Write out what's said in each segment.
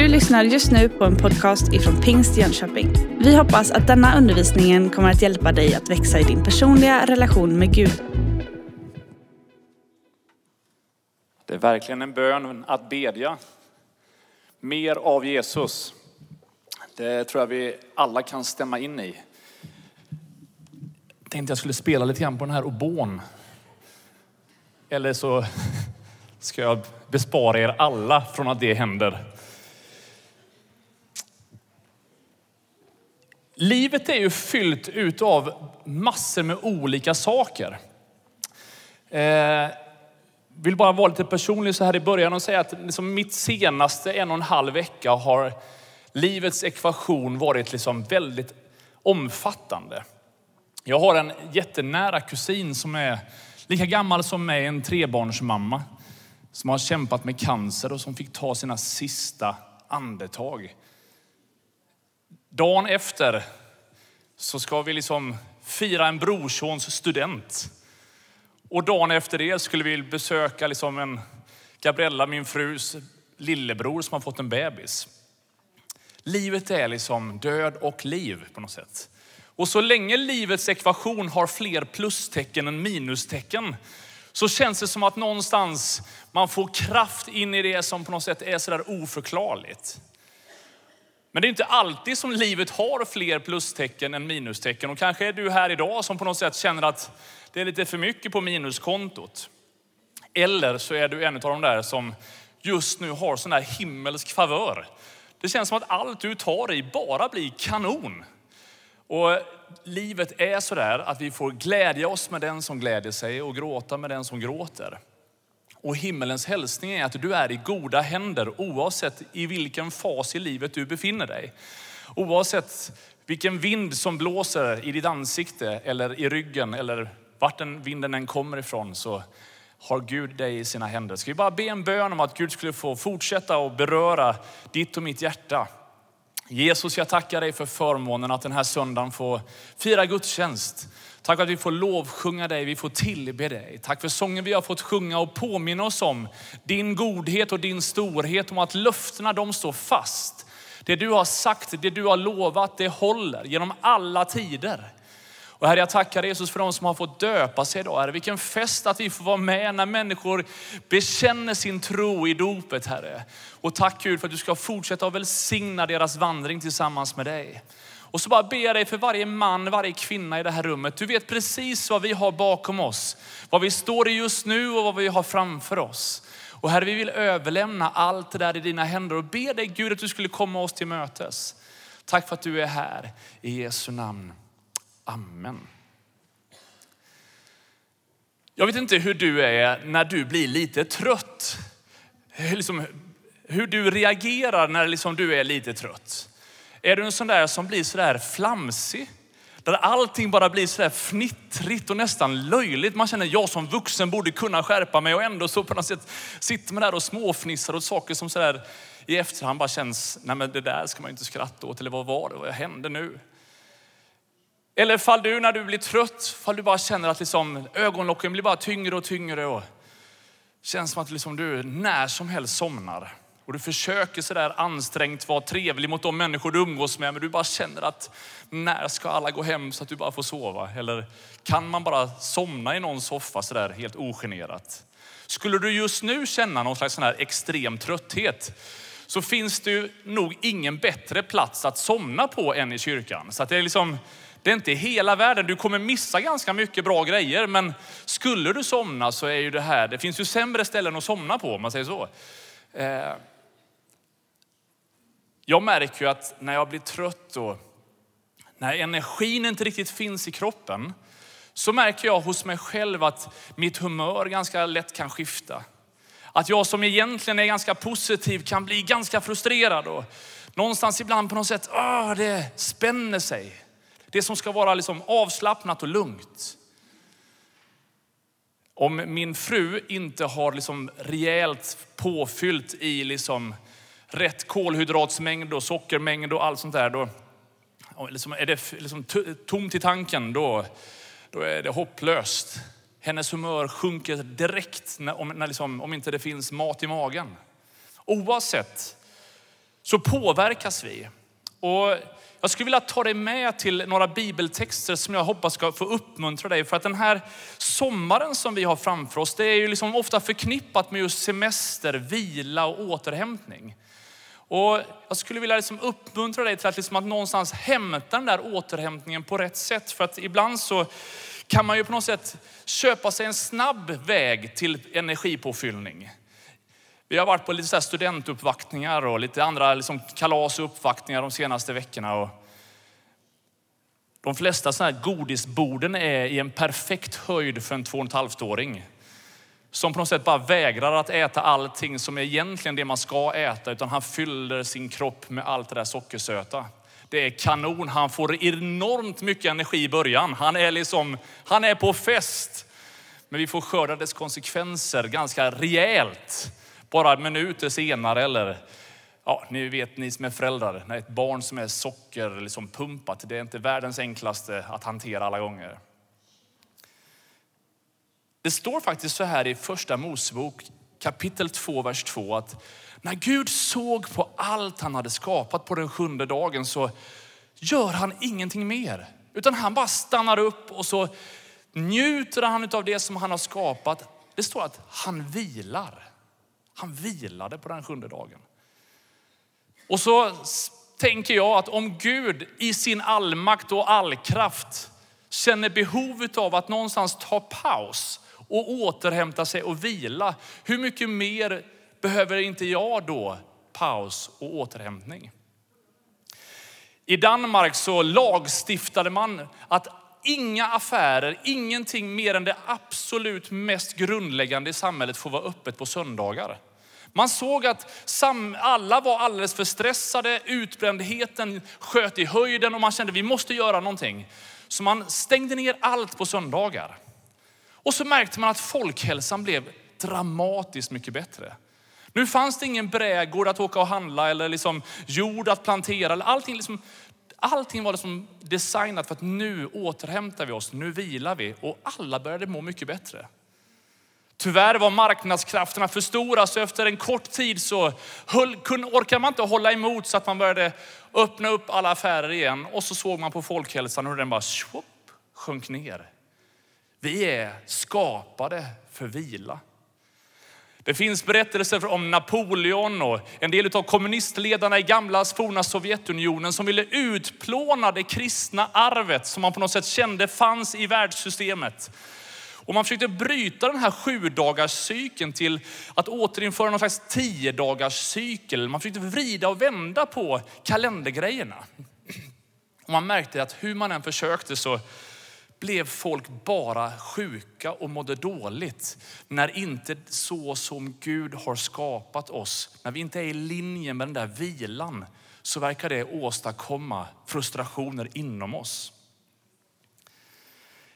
Du lyssnar just nu på en podcast ifrån Pingst Jönköping. Vi hoppas att denna undervisning kommer att hjälpa dig att växa i din personliga relation med Gud. Det är verkligen en bön att bedja. Mer av Jesus. Det tror jag vi alla kan stämma in i. Jag tänkte jag skulle spela lite grann på den här obon. Eller så ska jag bespara er alla från att det händer. Livet är ju fyllt utav massor med olika saker. Eh, vill bara vara lite personlig så här i början och säga att liksom mitt senaste en och en halv vecka har livets ekvation varit liksom väldigt omfattande. Jag har en jättenära kusin som är lika gammal som mig, en trebarnsmamma som har kämpat med cancer och som fick ta sina sista andetag. Dagen efter så ska vi liksom fira en brorsons student. Och dagen efter det skulle vi besöka liksom en Gabriella, min frus lillebror som har fått en bebis. Livet är liksom död och liv på något sätt. Och så länge livets ekvation har fler plustecken än minustecken så känns det som att någonstans man får kraft in i det som på något sätt är sådär oförklarligt. Men det är inte alltid som livet har fler plustecken än minustecken. Och kanske är du här idag som på något sätt känner att det är lite för mycket på minuskontot. Eller så är du en av de där som just nu har sån här himmelsk favör. Det känns som att allt du tar i bara blir kanon. Och livet är sådär att vi får glädja oss med den som glädjer sig och gråta med den som gråter. Och himmelens hälsning är att du är i goda händer oavsett i vilken fas i livet du befinner dig. Oavsett vilken vind som blåser i ditt ansikte eller i ryggen eller vart den vinden än kommer ifrån så har Gud dig i sina händer. Ska vi bara be en bön om att Gud skulle få fortsätta att beröra ditt och mitt hjärta. Jesus, jag tackar dig för förmånen att den här söndagen få fira gudstjänst. Tack för att vi får lovsjunga dig, vi får tillbe dig. Tack för sången vi har fått sjunga och påminna oss om din godhet och din storhet, om att löftena de står fast. Det du har sagt, det du har lovat, det håller genom alla tider. Och Herre, jag tackar Jesus för de som har fått döpa sig idag. Herre, vilken fest att vi får vara med när människor bekänner sin tro i dopet, Herre. Och tack Gud för att du ska fortsätta att välsigna deras vandring tillsammans med dig. Och så bara ber jag dig för varje man, varje kvinna i det här rummet. Du vet precis vad vi har bakom oss, vad vi står i just nu och vad vi har framför oss. Och Herre, vi vill överlämna allt det där i dina händer och be dig Gud att du skulle komma oss till mötes. Tack för att du är här i Jesu namn. Amen. Jag vet inte hur du är när du blir lite trött. Eh, liksom, hur du reagerar när liksom du är lite trött. Är du en sån där som blir sådär flamsig? Där allting bara blir sådär fnittrigt och nästan löjligt. Man känner, jag som vuxen borde kunna skärpa mig och ändå så på något sätt sitter man där och småfnissar åt saker som sådär i efterhand bara känns, nej men det där ska man ju inte skratta åt. Eller vad var det? Vad hände nu? Eller fall du när du blir trött, fall du bara känner att liksom ögonlocken blir bara tyngre och tyngre och känns som att liksom du när som helst somnar. Och du försöker sådär ansträngt vara trevlig mot de människor du umgås med, men du bara känner att när ska alla gå hem så att du bara får sova? Eller kan man bara somna i någon soffa sådär helt ogenerat? Skulle du just nu känna någon slags sån här extrem trötthet så finns det nog ingen bättre plats att somna på än i kyrkan. Så att det är liksom, det är inte hela världen. Du kommer missa ganska mycket bra grejer, men skulle du somna så är ju det här, det finns ju sämre ställen att somna på om man säger så. Eh, jag märker ju att när jag blir trött och när energin inte riktigt finns i kroppen, så märker jag hos mig själv att mitt humör ganska lätt kan skifta. Att jag som egentligen är ganska positiv kan bli ganska frustrerad och någonstans ibland på något sätt, åh, det spänner sig. Det som ska vara liksom avslappnat och lugnt. Om min fru inte har liksom rejält påfyllt i liksom rätt kolhydratsmängd och sockermängd och allt sånt där, då liksom är det liksom tomt i tanken, då, då är det hopplöst. Hennes humör sjunker direkt när, om, när liksom, om inte det finns mat i magen. Oavsett så påverkas vi. Och jag skulle vilja ta dig med till några bibeltexter som jag hoppas ska få uppmuntra dig. För att den här sommaren som vi har framför oss, det är ju liksom ofta förknippat med just semester, vila och återhämtning. Och jag skulle vilja liksom uppmuntra dig till att, liksom att någonstans hämta den där återhämtningen på rätt sätt. För att ibland så kan man ju på något sätt köpa sig en snabb väg till energipåfyllning. Vi har varit på lite så studentuppvaktningar och lite andra liksom kalas och uppvaktningar de senaste veckorna. Och de flesta sådana här godisborden är i en perfekt höjd för en två och ett halvt åring som på något sätt bara vägrar att äta allting som är egentligen det man ska äta, utan han fyller sin kropp med allt det där sockersöta. Det är kanon. Han får enormt mycket energi i början. Han är liksom, han är på fest. Men vi får skörda dess konsekvenser ganska rejält. Bara minuter senare eller, ja, ni vet ni som är föräldrar, när ett barn som är socker liksom pumpat, det är inte världens enklaste att hantera alla gånger. Det står faktiskt så här i första Mosebok kapitel 2, vers 2 att när Gud såg på allt han hade skapat på den sjunde dagen så gör han ingenting mer. Utan han bara stannar upp och så njuter han av det som han har skapat. Det står att han vilar. Han vilade på den sjunde dagen. Och så tänker jag att om Gud i sin allmakt och allkraft känner behovet av att någonstans ta paus och återhämta sig och vila. Hur mycket mer behöver inte jag då paus och återhämtning? I Danmark så lagstiftade man att inga affärer, ingenting mer än det absolut mest grundläggande i samhället får vara öppet på söndagar. Man såg att alla var alldeles för stressade, utbrändheten sköt i höjden och man kände att vi måste göra någonting. Så man stängde ner allt på söndagar. Och så märkte man att folkhälsan blev dramatiskt mycket bättre. Nu fanns det ingen brädgård att åka och handla eller liksom jord att plantera. Allting, liksom, allting var liksom designat för att nu återhämtar vi oss, nu vilar vi och alla började må mycket bättre. Tyvärr var marknadskrafterna för stora så efter en kort tid så höll, orkade man inte hålla emot så att man började öppna upp alla affärer igen och så såg man på folkhälsan hur den bara shwop, sjönk ner. Vi är skapade för vila. Det finns berättelser om Napoleon och en del av kommunistledarna i gamla forna Sovjetunionen som ville utplåna det kristna arvet som man på något sätt kände fanns i världssystemet. Och man försökte bryta den här sju dagars cykeln till att återinföra någon slags tio dagars cykel. Man försökte vrida och vända på kalendergrejerna. Och man märkte att hur man än försökte så blev folk bara sjuka och mådde dåligt. När inte så som Gud har skapat oss, när vi inte är i linje med den där vilan, så verkar det åstadkomma frustrationer inom oss.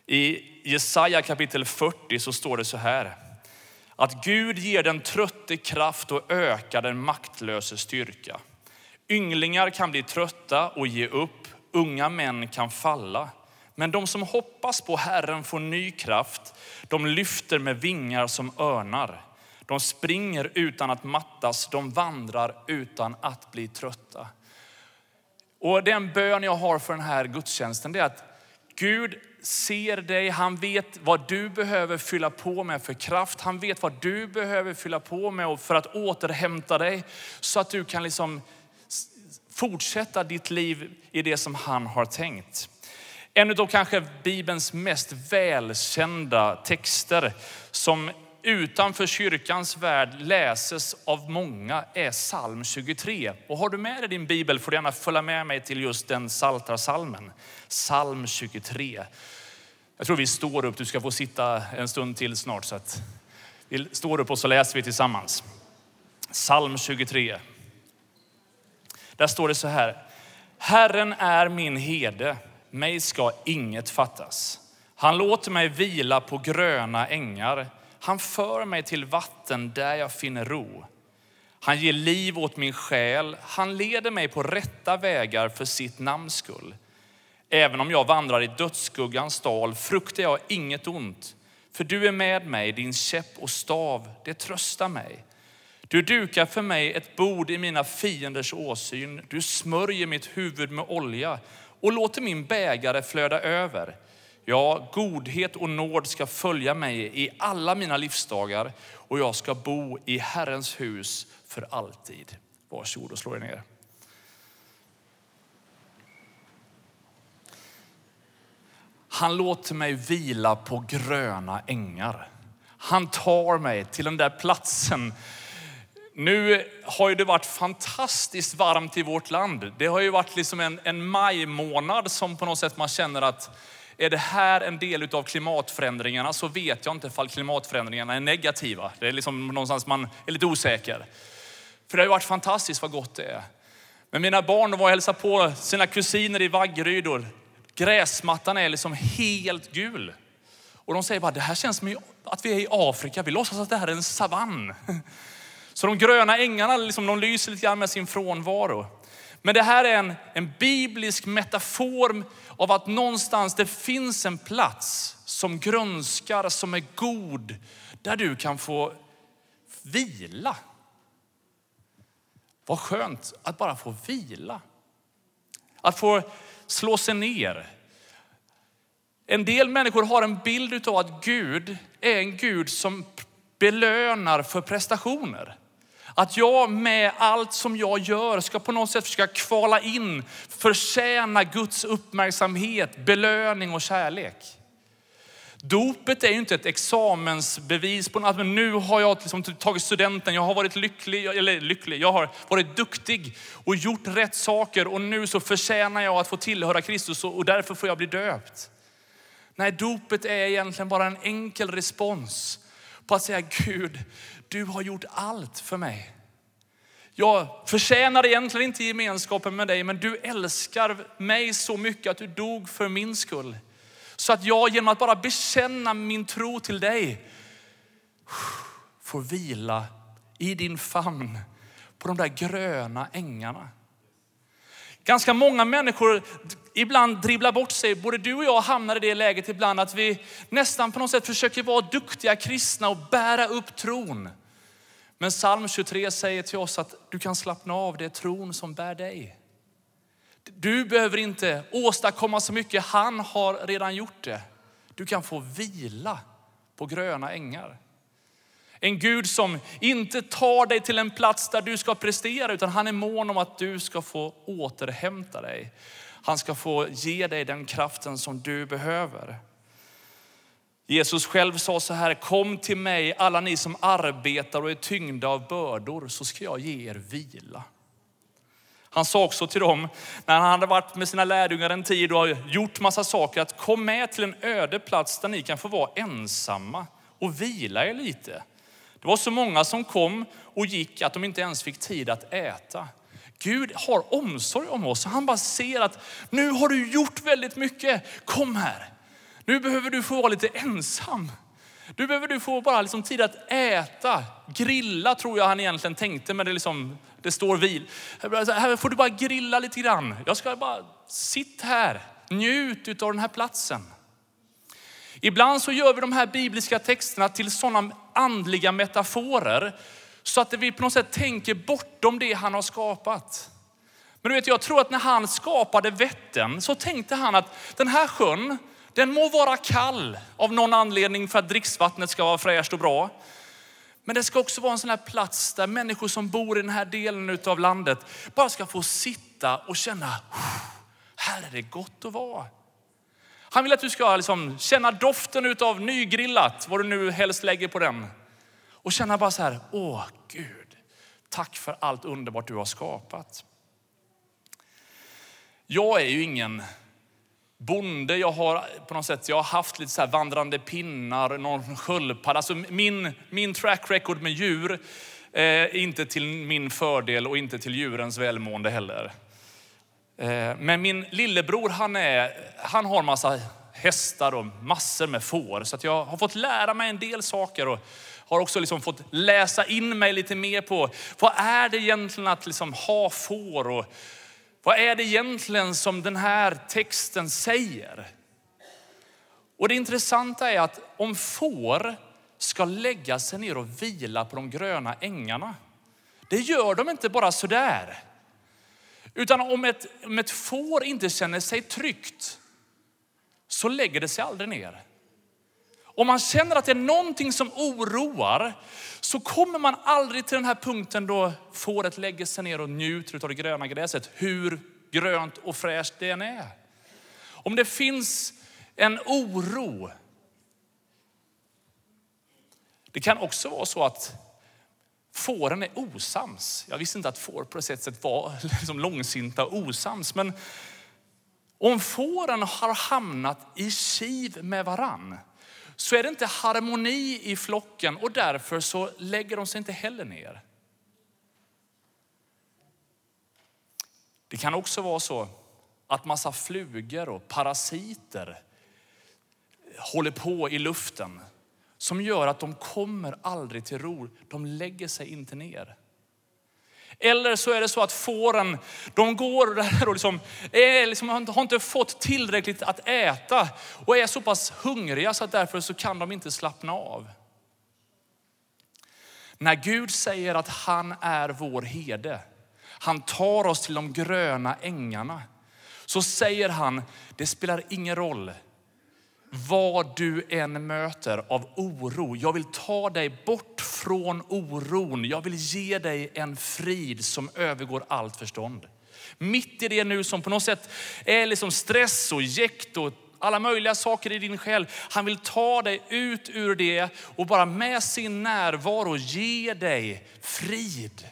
I Jesaja kapitel 40 så står det så här. Att Gud ger den trötte kraft och ökar den maktlöse styrka. Ynglingar kan bli trötta och ge upp, unga män kan falla. Men de som hoppas på Herren får ny kraft. De lyfter med vingar som örnar. De springer utan att mattas, de vandrar utan att bli trötta. Och den bön jag har för den här gudstjänsten det är att Gud ser dig, han vet vad du behöver fylla på med för kraft. Han vet vad du behöver fylla på med för att återhämta dig så att du kan liksom fortsätta ditt liv i det som han har tänkt. En av kanske Bibelns mest välkända texter som utanför kyrkans värld läses av många är psalm 23. Och har du med dig din bibel får du gärna följa med mig till just den saltarsalmen. Psalm 23. Jag tror vi står upp, du ska få sitta en stund till snart. Så att vi står upp och så läser vi tillsammans. Psalm 23. Där står det så här. Herren är min herde mig ska inget fattas. Han låter mig vila på gröna ängar. Han för mig till vatten där jag finner ro. Han ger liv åt min själ. Han leder mig på rätta vägar för sitt namns skull. Även om jag vandrar i dödsskuggans dal fruktar jag inget ont. För du är med mig, din käpp och stav, det tröstar mig. Du dukar för mig ett bord i mina fienders åsyn. Du smörjer mitt huvud med olja och låter min bägare flöda över. Ja, godhet och nåd ska följa mig i alla mina livsdagar och jag ska bo i Herrens hus för alltid. Varsågod och slå er ner. Han låter mig vila på gröna ängar. Han tar mig till den där platsen. Nu har ju det varit fantastiskt varmt i vårt land. Det har ju varit liksom en, en majmånad som på något sätt man känner att är det här en del av klimatförändringarna så vet jag inte ifall klimatförändringarna är negativa. Det är liksom någonstans man är lite osäker. För det har ju varit fantastiskt vad gott det är. Men mina barn var och hälsade på sina kusiner i Vaggeryd och gräsmattan är liksom helt gul. Och de säger bara, det här känns som att vi är i Afrika. Vi låtsas att det här är en savann. Så de gröna ängarna liksom, de lyser lite grann med sin frånvaro. Men det här är en, en biblisk metafor av att någonstans det finns en plats som grönskar, som är god, där du kan få vila. Vad skönt att bara få vila. Att få slå sig ner. En del människor har en bild av att Gud är en Gud som belönar för prestationer. Att jag med allt som jag gör ska på något sätt försöka kvala in, förtjäna Guds uppmärksamhet, belöning och kärlek. Dopet är ju inte ett examensbevis på att nu har jag liksom tagit studenten, jag har varit lycklig, eller lycklig, jag har varit duktig och gjort rätt saker och nu så förtjänar jag att få tillhöra Kristus och därför får jag bli döpt. Nej, dopet är egentligen bara en enkel respons på att säga Gud, du har gjort allt för mig. Jag förtjänar egentligen inte gemenskapen med dig, men du älskar mig så mycket att du dog för min skull. Så att jag genom att bara bekänna min tro till dig får vila i din famn på de där gröna ängarna. Ganska många människor ibland dribblar bort sig. Både du och jag hamnar i det läget ibland att vi nästan på något sätt försöker vara duktiga kristna och bära upp tron. Men psalm 23 säger till oss att du kan slappna av, det är tron som bär dig. Du behöver inte åstadkomma så mycket, han har redan gjort det. Du kan få vila på gröna ängar. En Gud som inte tar dig till en plats där du ska prestera, utan han är mån om att du ska få återhämta dig. Han ska få ge dig den kraften som du behöver. Jesus själv sa så här, kom till mig alla ni som arbetar och är tyngda av bördor så ska jag ge er vila. Han sa också till dem, när han hade varit med sina lärjungar en tid och gjort massa saker, att kom med till en öde plats där ni kan få vara ensamma och vila er lite. Det var så många som kom och gick att de inte ens fick tid att äta. Gud har omsorg om oss. Han bara ser att nu har du gjort väldigt mycket. Kom här. Nu behöver du få vara lite ensam. Nu behöver du få bara liksom tid att äta, grilla tror jag han egentligen tänkte, men det, liksom, det står vil. Här får du bara grilla lite grann. Jag ska bara, sitt här, njut av den här platsen. Ibland så gör vi de här bibliska texterna till sådana andliga metaforer så att vi på något sätt tänker bortom det han har skapat. Men du vet, jag tror att när han skapade Vättern så tänkte han att den här sjön, den må vara kall av någon anledning för att dricksvattnet ska vara fräscht och bra. Men det ska också vara en sån här plats där människor som bor i den här delen av landet bara ska få sitta och känna, här är det gott att vara. Han vill att du ska liksom känna doften av nygrillat, vad du nu helst lägger på den. Och känna bara så här, åh Gud, tack för allt underbart du har skapat. Jag är ju ingen bonde. Jag har på något sätt jag har haft lite så här vandrande pinnar, någon sköldpadda. Alltså min, min track record med djur är inte till min fördel och inte till djurens välmående heller. Eh, men min lillebror han, är, han har massa hästar och massor med får. Så att jag har fått lära mig en del saker och har också liksom fått läsa in mig lite mer på vad är det egentligen att liksom ha får och vad är det egentligen som den här texten säger? Och det intressanta är att om får ska lägga sig ner och vila på de gröna ängarna Det gör de inte bara sådär. Utan om ett, om ett får inte känner sig tryggt så lägger det sig aldrig ner. Om man känner att det är någonting som oroar så kommer man aldrig till den här punkten då fåret lägger sig ner och njuter av det gröna gräset, hur grönt och fräscht det än är. Om det finns en oro. Det kan också vara så att fåren är osams. Jag visste inte att får på det sättet var liksom långsinta och osams. Men om fåren har hamnat i kiv med varann så är det inte harmoni i flocken och därför så lägger de sig inte heller ner. Det kan också vara så att massa flugor och parasiter håller på i luften som gör att de kommer aldrig till ro. De lägger sig inte ner. Eller så är det så att fåren, de går där och liksom, är liksom, har inte fått tillräckligt att äta och är så pass hungriga så att därför så kan de inte slappna av. När Gud säger att han är vår herde, han tar oss till de gröna ängarna, så säger han, det spelar ingen roll vad du än möter av oro. Jag vill ta dig bort från oron. Jag vill ge dig en frid som övergår allt förstånd. Mitt i det nu som på något sätt är liksom stress och jäkt och alla möjliga saker i din själ. Han vill ta dig ut ur det och bara med sin närvaro ge dig frid.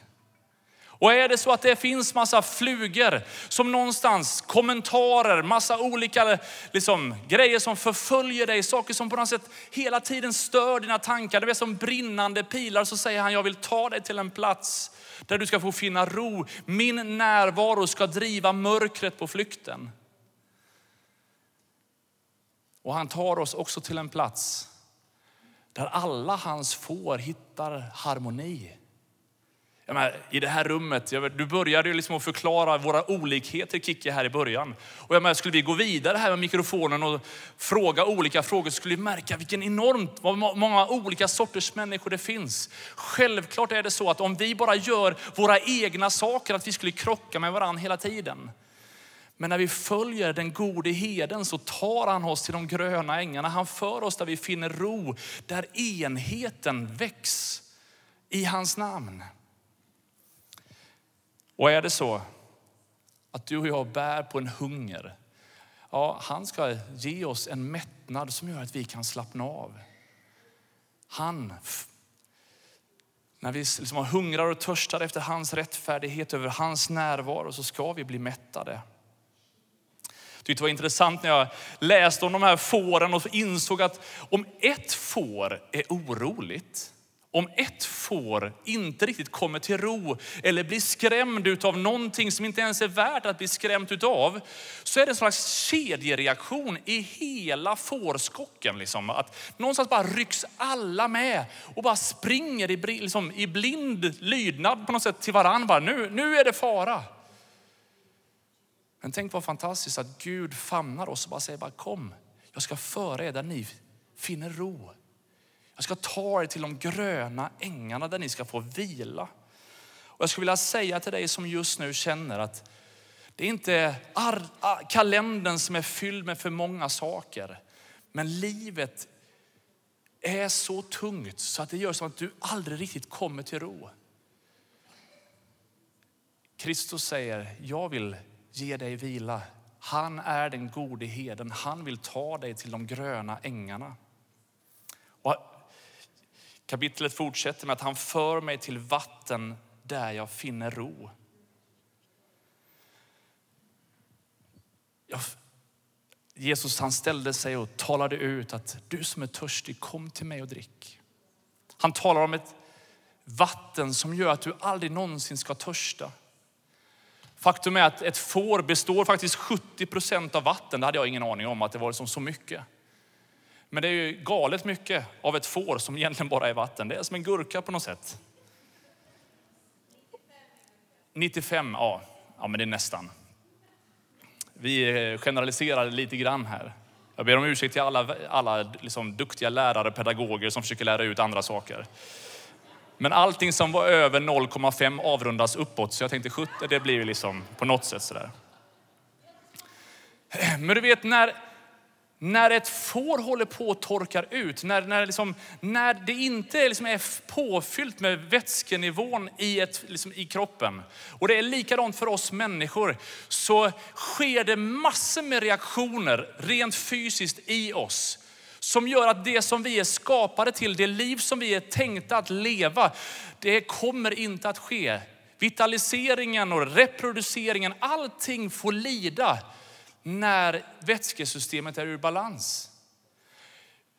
Och är det så att det finns massa flugor som någonstans, kommentarer, massa olika liksom, grejer som förföljer dig, saker som på något sätt hela tiden stör dina tankar. Det är som brinnande pilar så säger han, jag vill ta dig till en plats där du ska få finna ro. Min närvaro ska driva mörkret på flykten. Och han tar oss också till en plats där alla hans får hittar harmoni menar, I det här rummet, du började ju liksom att förklara våra olikheter Kicki. här i början. Och jag menar, skulle vi gå vidare här med mikrofonen och fråga olika frågor skulle vi märka vilken enormt vad många olika sorters människor det finns. Självklart är det så att om vi bara gör våra egna saker, att vi skulle krocka med varandra hela tiden. Men när vi följer den gode heden så tar han oss till de gröna ängarna. Han för oss där vi finner ro, där enheten väcks i hans namn. Och är det så att du och jag bär på en hunger, ja, han ska ge oss en mättnad som gör att vi kan slappna av. Han, när vi liksom hungrar och törstar efter hans rättfärdighet, över hans närvaro, så ska vi bli mättade. Jag tyckte det var intressant när jag läste om de här fåren och insåg att om ett får är oroligt, om ett får inte riktigt kommer till ro eller blir skrämd av någonting som inte ens är värt att bli skrämd utav, så är det en slags kedjereaktion i hela fårskocken. Liksom. Att någonstans bara rycks alla med och bara springer i, liksom, i blind lydnad på något sätt till varandra. Nu, nu är det fara. Men tänk vad fantastiskt att Gud famnar oss och bara säger bara kom, jag ska föra er där ni finner ro. Jag ska ta er till de gröna ängarna där ni ska få vila. Och jag skulle vilja säga till dig som just nu känner att det är inte kalendern som är fylld med för många saker. Men livet är så tungt så att det gör så att du aldrig riktigt kommer till ro. Kristus säger, jag vill ge dig vila. Han är den gode heden. Han vill ta dig till de gröna ängarna. Kapitlet fortsätter med att han för mig till vatten där jag finner ro. Jesus han ställde sig och talade ut att du som är törstig, kom till mig och drick. Han talar om ett vatten som gör att du aldrig någonsin ska törsta. Faktum är att ett får består faktiskt 70 procent av vatten. Det hade jag ingen aning om att det var så mycket. Men det är ju galet mycket av ett får som egentligen bara är vatten. Det är som en gurka på något sätt. 95, ja, ja men det är nästan. Vi generaliserar lite grann här. Jag ber om ursäkt till alla, alla liksom duktiga lärare, och pedagoger som försöker lära ut andra saker. Men allting som var över 0,5 avrundas uppåt. Så jag tänkte 70, det blir ju liksom på något sätt sådär. Men du vet när, när ett får håller på att torka ut, när, när, liksom, när det inte liksom är påfyllt med vätskenivån i, ett, liksom i kroppen, och det är likadant för oss människor, så sker det massor med reaktioner rent fysiskt i oss som gör att det som vi är skapade till, det liv som vi är tänkta att leva, det kommer inte att ske. Vitaliseringen och reproduceringen, allting får lida när vätskesystemet är ur balans.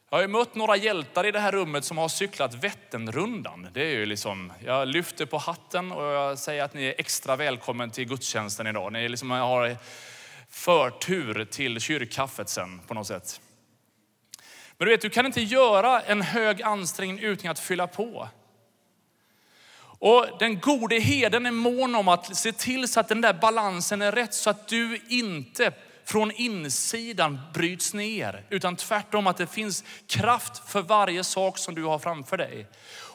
Jag har mött några hjältar i det här rummet som har cyklat Vätternrundan. Det är ju liksom, jag lyfter på hatten och jag säger att ni är extra välkommen till gudstjänsten idag. Ni liksom har förtur till kyrkkaffet sen på något sätt. Men du vet, du kan inte göra en hög ansträngning utan att fylla på. Och den gode heden är mån om att se till så att den där balansen är rätt så att du inte från insidan bryts ner, utan tvärtom att det finns kraft för varje sak som du har framför dig.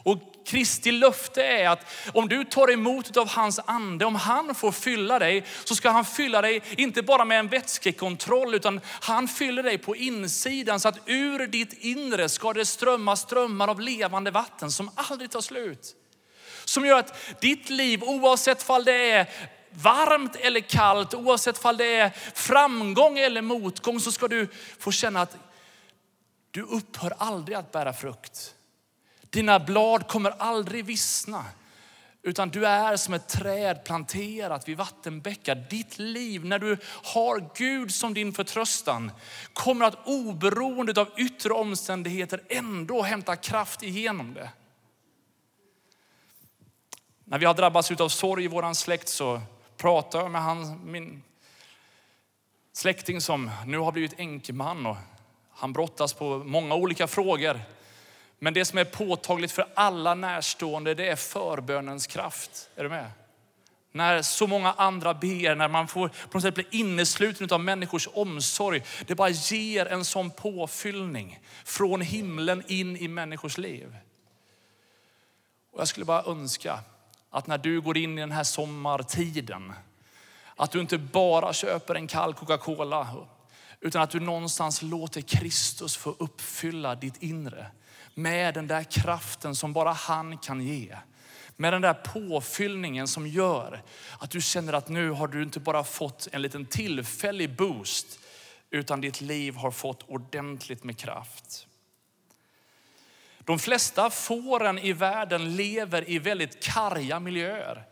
Och Kristi löfte är att om du tar emot av hans ande, om han får fylla dig, så ska han fylla dig inte bara med en vätskekontroll, utan han fyller dig på insidan så att ur ditt inre ska det strömma strömmar av levande vatten som aldrig tar slut. Som gör att ditt liv, oavsett fall det är varmt eller kallt, oavsett om det är framgång eller motgång, så ska du få känna att du upphör aldrig att bära frukt. Dina blad kommer aldrig vissna. Utan du är som ett träd planterat vid vattenbäckar. Ditt liv, när du har Gud som din förtröstan, kommer att oberoende av yttre omständigheter ändå hämta kraft igenom det. När vi har drabbats av sorg i vår släkt så pratar jag med han, min släkting som nu har blivit enkeman och han brottas på många olika frågor. Men det som är påtagligt för alla närstående det är förbönens kraft. Är du med? När så många andra ber, när man får på något sätt bli innesluten av människors omsorg. Det bara ger en sån påfyllning från himlen in i människors liv. Och jag skulle bara önska att när du går in i den här sommartiden, att du inte bara köper en kall Coca-Cola, utan att du någonstans låter Kristus få uppfylla ditt inre med den där kraften som bara han kan ge. Med den där påfyllningen som gör att du känner att nu har du inte bara fått en liten tillfällig boost, utan ditt liv har fått ordentligt med kraft. De flesta fåren i världen lever i väldigt karga miljöer.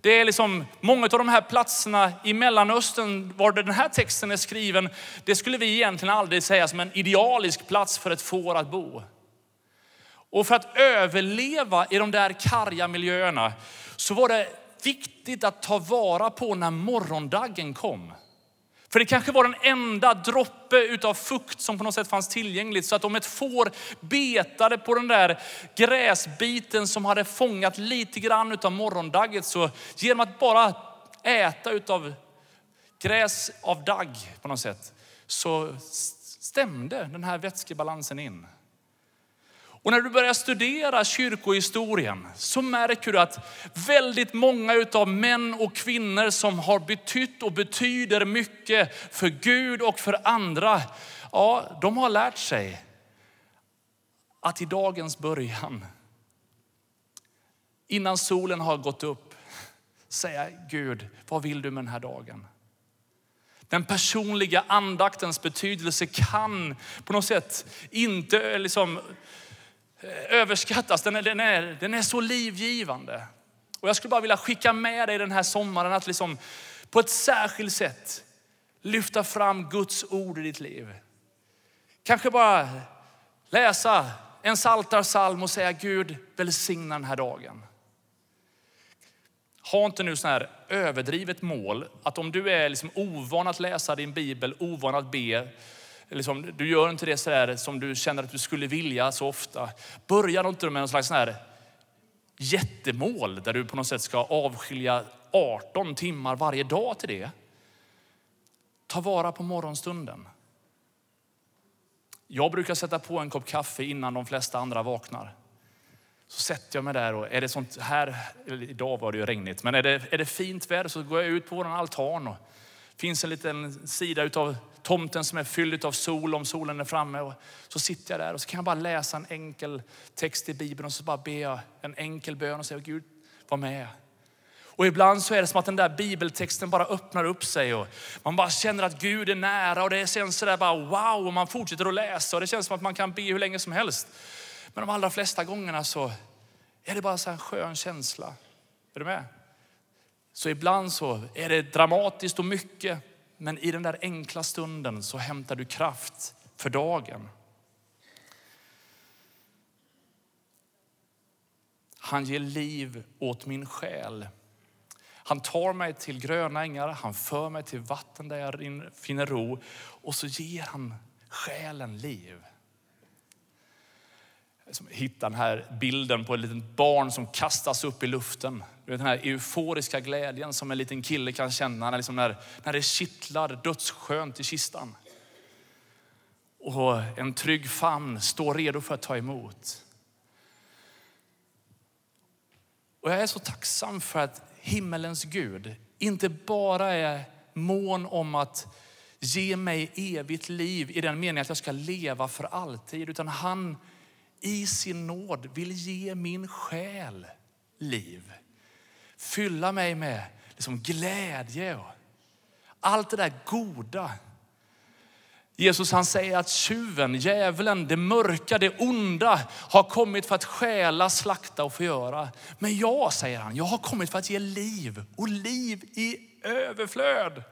Det är liksom många av de här platserna i Mellanöstern var den här texten är skriven, det skulle vi egentligen aldrig säga som en idealisk plats för ett får att bo. Och för att överleva i de där karga miljöerna så var det viktigt att ta vara på när morgondagen kom. För det kanske var den enda droppe utav fukt som på något sätt fanns tillgängligt. Så att om ett får betade på den där gräsbiten som hade fångat lite grann utav morgondagget så genom att bara äta utav gräs av dagg på något sätt så stämde den här vätskebalansen in. Och när du börjar studera kyrkohistorien så märker du att väldigt många av män och kvinnor som har betytt och betyder mycket för Gud och för andra, ja, de har lärt sig att i dagens början, innan solen har gått upp, säga Gud, vad vill du med den här dagen? Den personliga andaktens betydelse kan på något sätt inte liksom Eh, överskattas. Den är, den, är, den är så livgivande. Och jag skulle bara vilja skicka med dig den här sommaren att liksom på ett särskilt sätt lyfta fram Guds ord i ditt liv. Kanske bara läsa en saltarsalm och säga Gud välsigna den här dagen. Ha inte nu sån här överdrivet mål att om du är liksom ovan att läsa din bibel, ovan att be, liksom, du gör inte det så som du känner att du skulle vilja så ofta. Börja inte med någon slags sån här jättemål där du på något sätt ska avskilja 18 timmar varje dag till det. Ta vara på morgonstunden. Jag brukar sätta på en kopp kaffe innan de flesta andra vaknar. Så sätter jag mig där och är det sånt här, eller idag var det ju regnigt, men är det, är det fint väder så går jag ut på vår altan och finns en liten sida utav tomten som är fylld av sol om solen är framme. Och så sitter jag där och så kan jag bara läsa en enkel text i Bibeln och så bara ber jag en enkel bön och säger Gud, var med. Och ibland så är det som att den där bibeltexten bara öppnar upp sig och man bara känner att Gud är nära och det känns sådär bara wow och man fortsätter att läsa och det känns som att man kan be hur länge som helst. Men de allra flesta gångerna så är det bara så en skön känsla. Är du med? Så ibland så är det dramatiskt och mycket, men i den där enkla stunden så hämtar du kraft för dagen. Han ger liv åt min själ. Han tar mig till gröna ängar, han för mig till vatten där jag finner ro och så ger han själen liv. Hitta den här bilden på ett litet barn som kastas upp i luften. Den här euforiska glädjen som en liten kille kan känna när, liksom när, när det kittlar dödsskönt i kistan. Och en trygg famn står redo för att ta emot. Och jag är så tacksam för att himmelens Gud inte bara är mån om att ge mig evigt liv i den meningen att jag ska leva för alltid, utan han i sin nåd vill ge min själ liv. Fylla mig med liksom glädje och allt det där goda. Jesus han säger att tjuven, djävulen, det mörka, det onda har kommit för att stjäla, slakta och förgöra. Men jag, säger han, jag har kommit för att ge liv och liv i överflöd.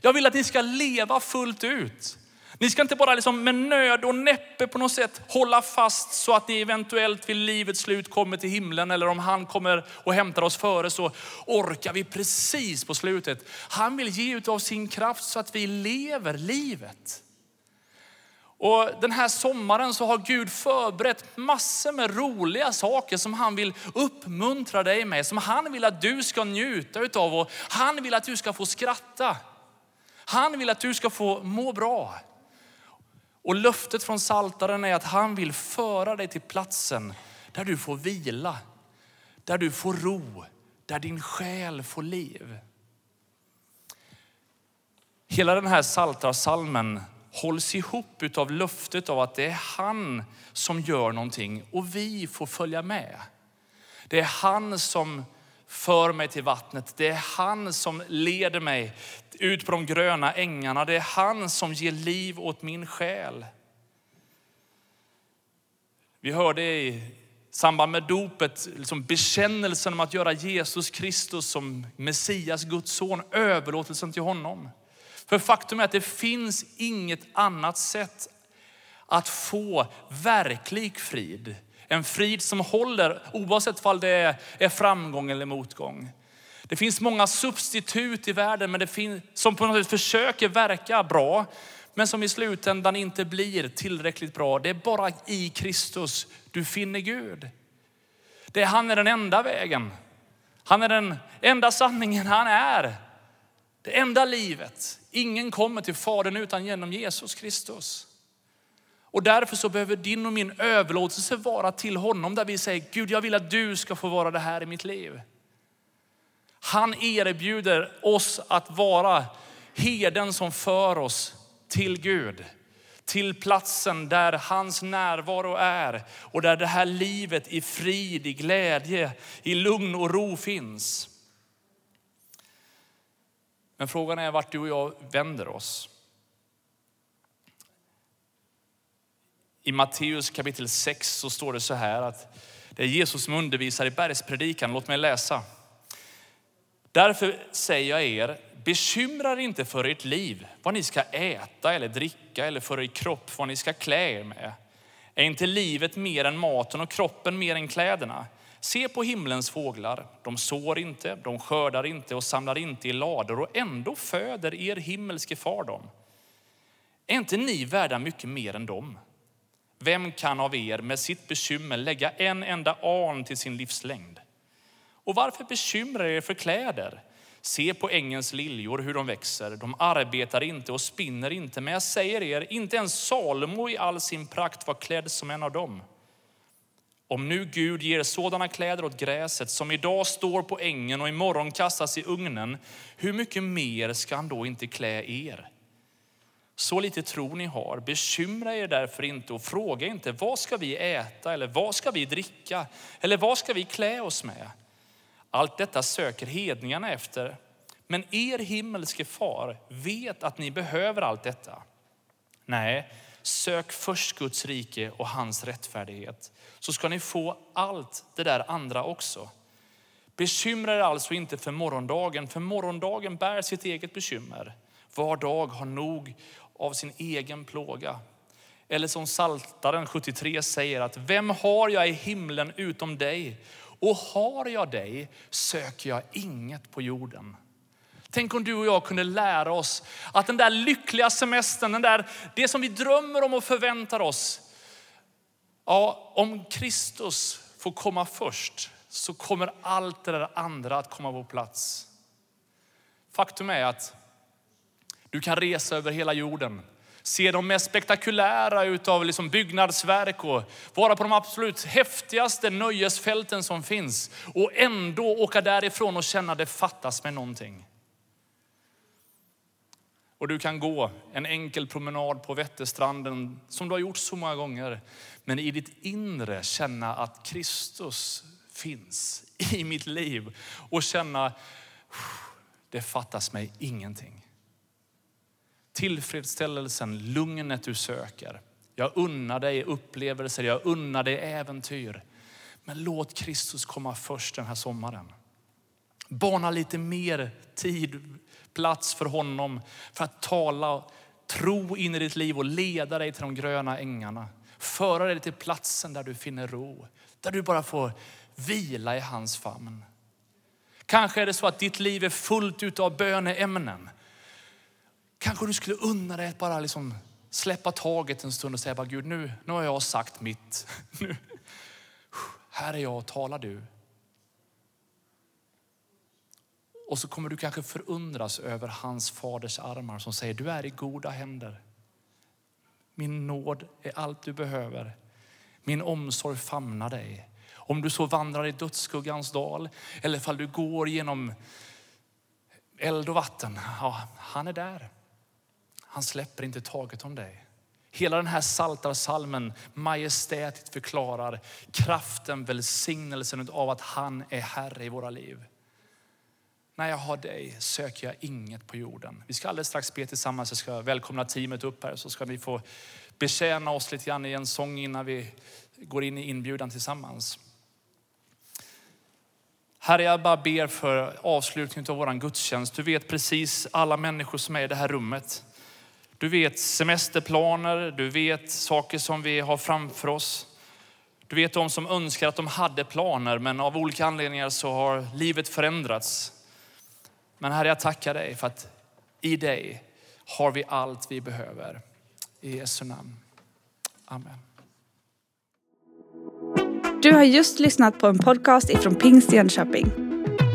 Jag vill att ni ska leva fullt ut. Ni ska inte bara liksom med nöd och näppe på något sätt hålla fast så att ni eventuellt vid livets slut kommer till himlen eller om han kommer och hämtar oss före så orkar vi precis på slutet. Han vill ge ut av sin kraft så att vi lever livet. Och den här sommaren så har Gud förberett massor med roliga saker som han vill uppmuntra dig med, som han vill att du ska njuta utav och han vill att du ska få skratta. Han vill att du ska få må bra. Och löftet från Saltaren är att han vill föra dig till platsen där du får vila, där du får ro, där din själ får liv. Hela den här Saltarsalmen hålls ihop av löftet av att det är han som gör någonting och vi får följa med. Det är han som för mig till vattnet. Det är han som leder mig ut på de gröna ängarna. Det är han som ger liv åt min själ. Vi hörde i samband med dopet liksom bekännelsen om att göra Jesus Kristus som Messias, Guds son, överlåtelsen till honom. För faktum är att det finns inget annat sätt att få verklig frid. En frid som håller oavsett om det är framgång eller motgång. Det finns många substitut i världen men det finns, som på något sätt försöker verka bra men som i slutändan inte blir tillräckligt bra. Det är bara i Kristus du finner Gud. Det, han är den enda vägen. Han är den enda sanningen. Han är det enda livet. Ingen kommer till Fadern utan genom Jesus Kristus. Och därför så behöver din och min överlåtelse vara till honom där vi säger Gud jag vill att du ska få vara det här i mitt liv. Han erbjuder oss att vara heden som för oss till Gud. Till platsen där hans närvaro är och där det här livet i frid, i glädje, i lugn och ro finns. Men frågan är vart du och jag vänder oss. I Matteus kapitel 6 så står det så här att det är Jesus som undervisar i bergspredikan. Låt mig läsa. Därför säger jag er, bekymra er inte för ert liv, vad ni ska äta eller dricka eller för er kropp, vad ni ska klä er med. Är inte livet mer än maten och kroppen mer än kläderna? Se på himlens fåglar. De sår inte, de skördar inte och samlar inte i lador och ändå föder er himmelske far dem. Är inte ni värda mycket mer än dem? Vem kan av er med sitt bekymmer lägga en enda an till sin livslängd? Och varför bekymrar er för kläder? Se på ängens liljor hur de växer. De arbetar inte och spinner inte. Men jag säger er, inte ens Salomo i all sin prakt var klädd som en av dem. Om nu Gud ger sådana kläder åt gräset som idag står på ängen och imorgon kastas i ugnen, hur mycket mer ska han då inte klä er? Så lite tro ni har. Bekymra er därför inte och fråga inte vad ska vi äta eller vad ska vi dricka eller vad ska vi klä oss med? Allt detta söker hedningarna efter. Men er himmelske far vet att ni behöver allt detta. Nej, sök först Guds rike och hans rättfärdighet så ska ni få allt det där andra också. Bekymra er alltså inte för morgondagen, för morgondagen bär sitt eget bekymmer. Var dag har nog av sin egen plåga. Eller som Saltaren 73 säger att vem har jag i himlen utom dig? Och har jag dig söker jag inget på jorden. Tänk om du och jag kunde lära oss att den där lyckliga semestern, den där, det som vi drömmer om och förväntar oss. Ja, om Kristus får komma först så kommer allt det där andra att komma på plats. Faktum är att du kan resa över hela jorden, se de mest spektakulära utav liksom byggnadsverk och vara på de absolut häftigaste nöjesfälten som finns och ändå åka därifrån och känna det fattas med någonting. Och du kan gå en enkel promenad på Vätterstranden som du har gjort så många gånger. Men i ditt inre känna att Kristus finns i mitt liv och känna det fattas mig ingenting. Tillfredsställelsen, lugnet du söker. Jag unnar dig upplevelser, jag unnar dig äventyr. Men låt Kristus komma först den här sommaren. Bana lite mer tid, plats för honom för att tala tro in i ditt liv och leda dig till de gröna ängarna. Föra dig till platsen där du finner ro, där du bara får vila i hans famn. Kanske är det så att ditt liv är fullt av böneämnen. Kanske du skulle unna dig att bara liksom släppa taget en stund och säga bara Gud nu, nu har jag sagt mitt. Nu, här är jag, talar du. Och så kommer du kanske förundras över hans faders armar som säger du är i goda händer. Min nåd är allt du behöver. Min omsorg famnar dig. Om du så vandrar i dödsskuggans dal eller fall du går genom eld och vatten. Ja, han är där. Han släpper inte taget om dig. Hela den här saltarsalmen majestätigt förklarar kraften, välsignelsen av att han är Herre i våra liv. När jag har dig söker jag inget på jorden. Vi ska alldeles strax be tillsammans. Jag ska välkomna teamet upp här så ska vi få betjäna oss lite grann i en sång innan vi går in i inbjudan tillsammans. Herre, jag bara ber för avslutningen av vår gudstjänst. Du vet precis alla människor som är i det här rummet. Du vet semesterplaner, du vet saker som vi har framför oss. Du vet de som önskar att de hade planer men av olika anledningar så har livet förändrats. Men Herre, jag tackar dig för att i dig har vi allt vi behöver. I Jesu namn. Amen. Du har just lyssnat på en podcast ifrån Pingst Jönköping.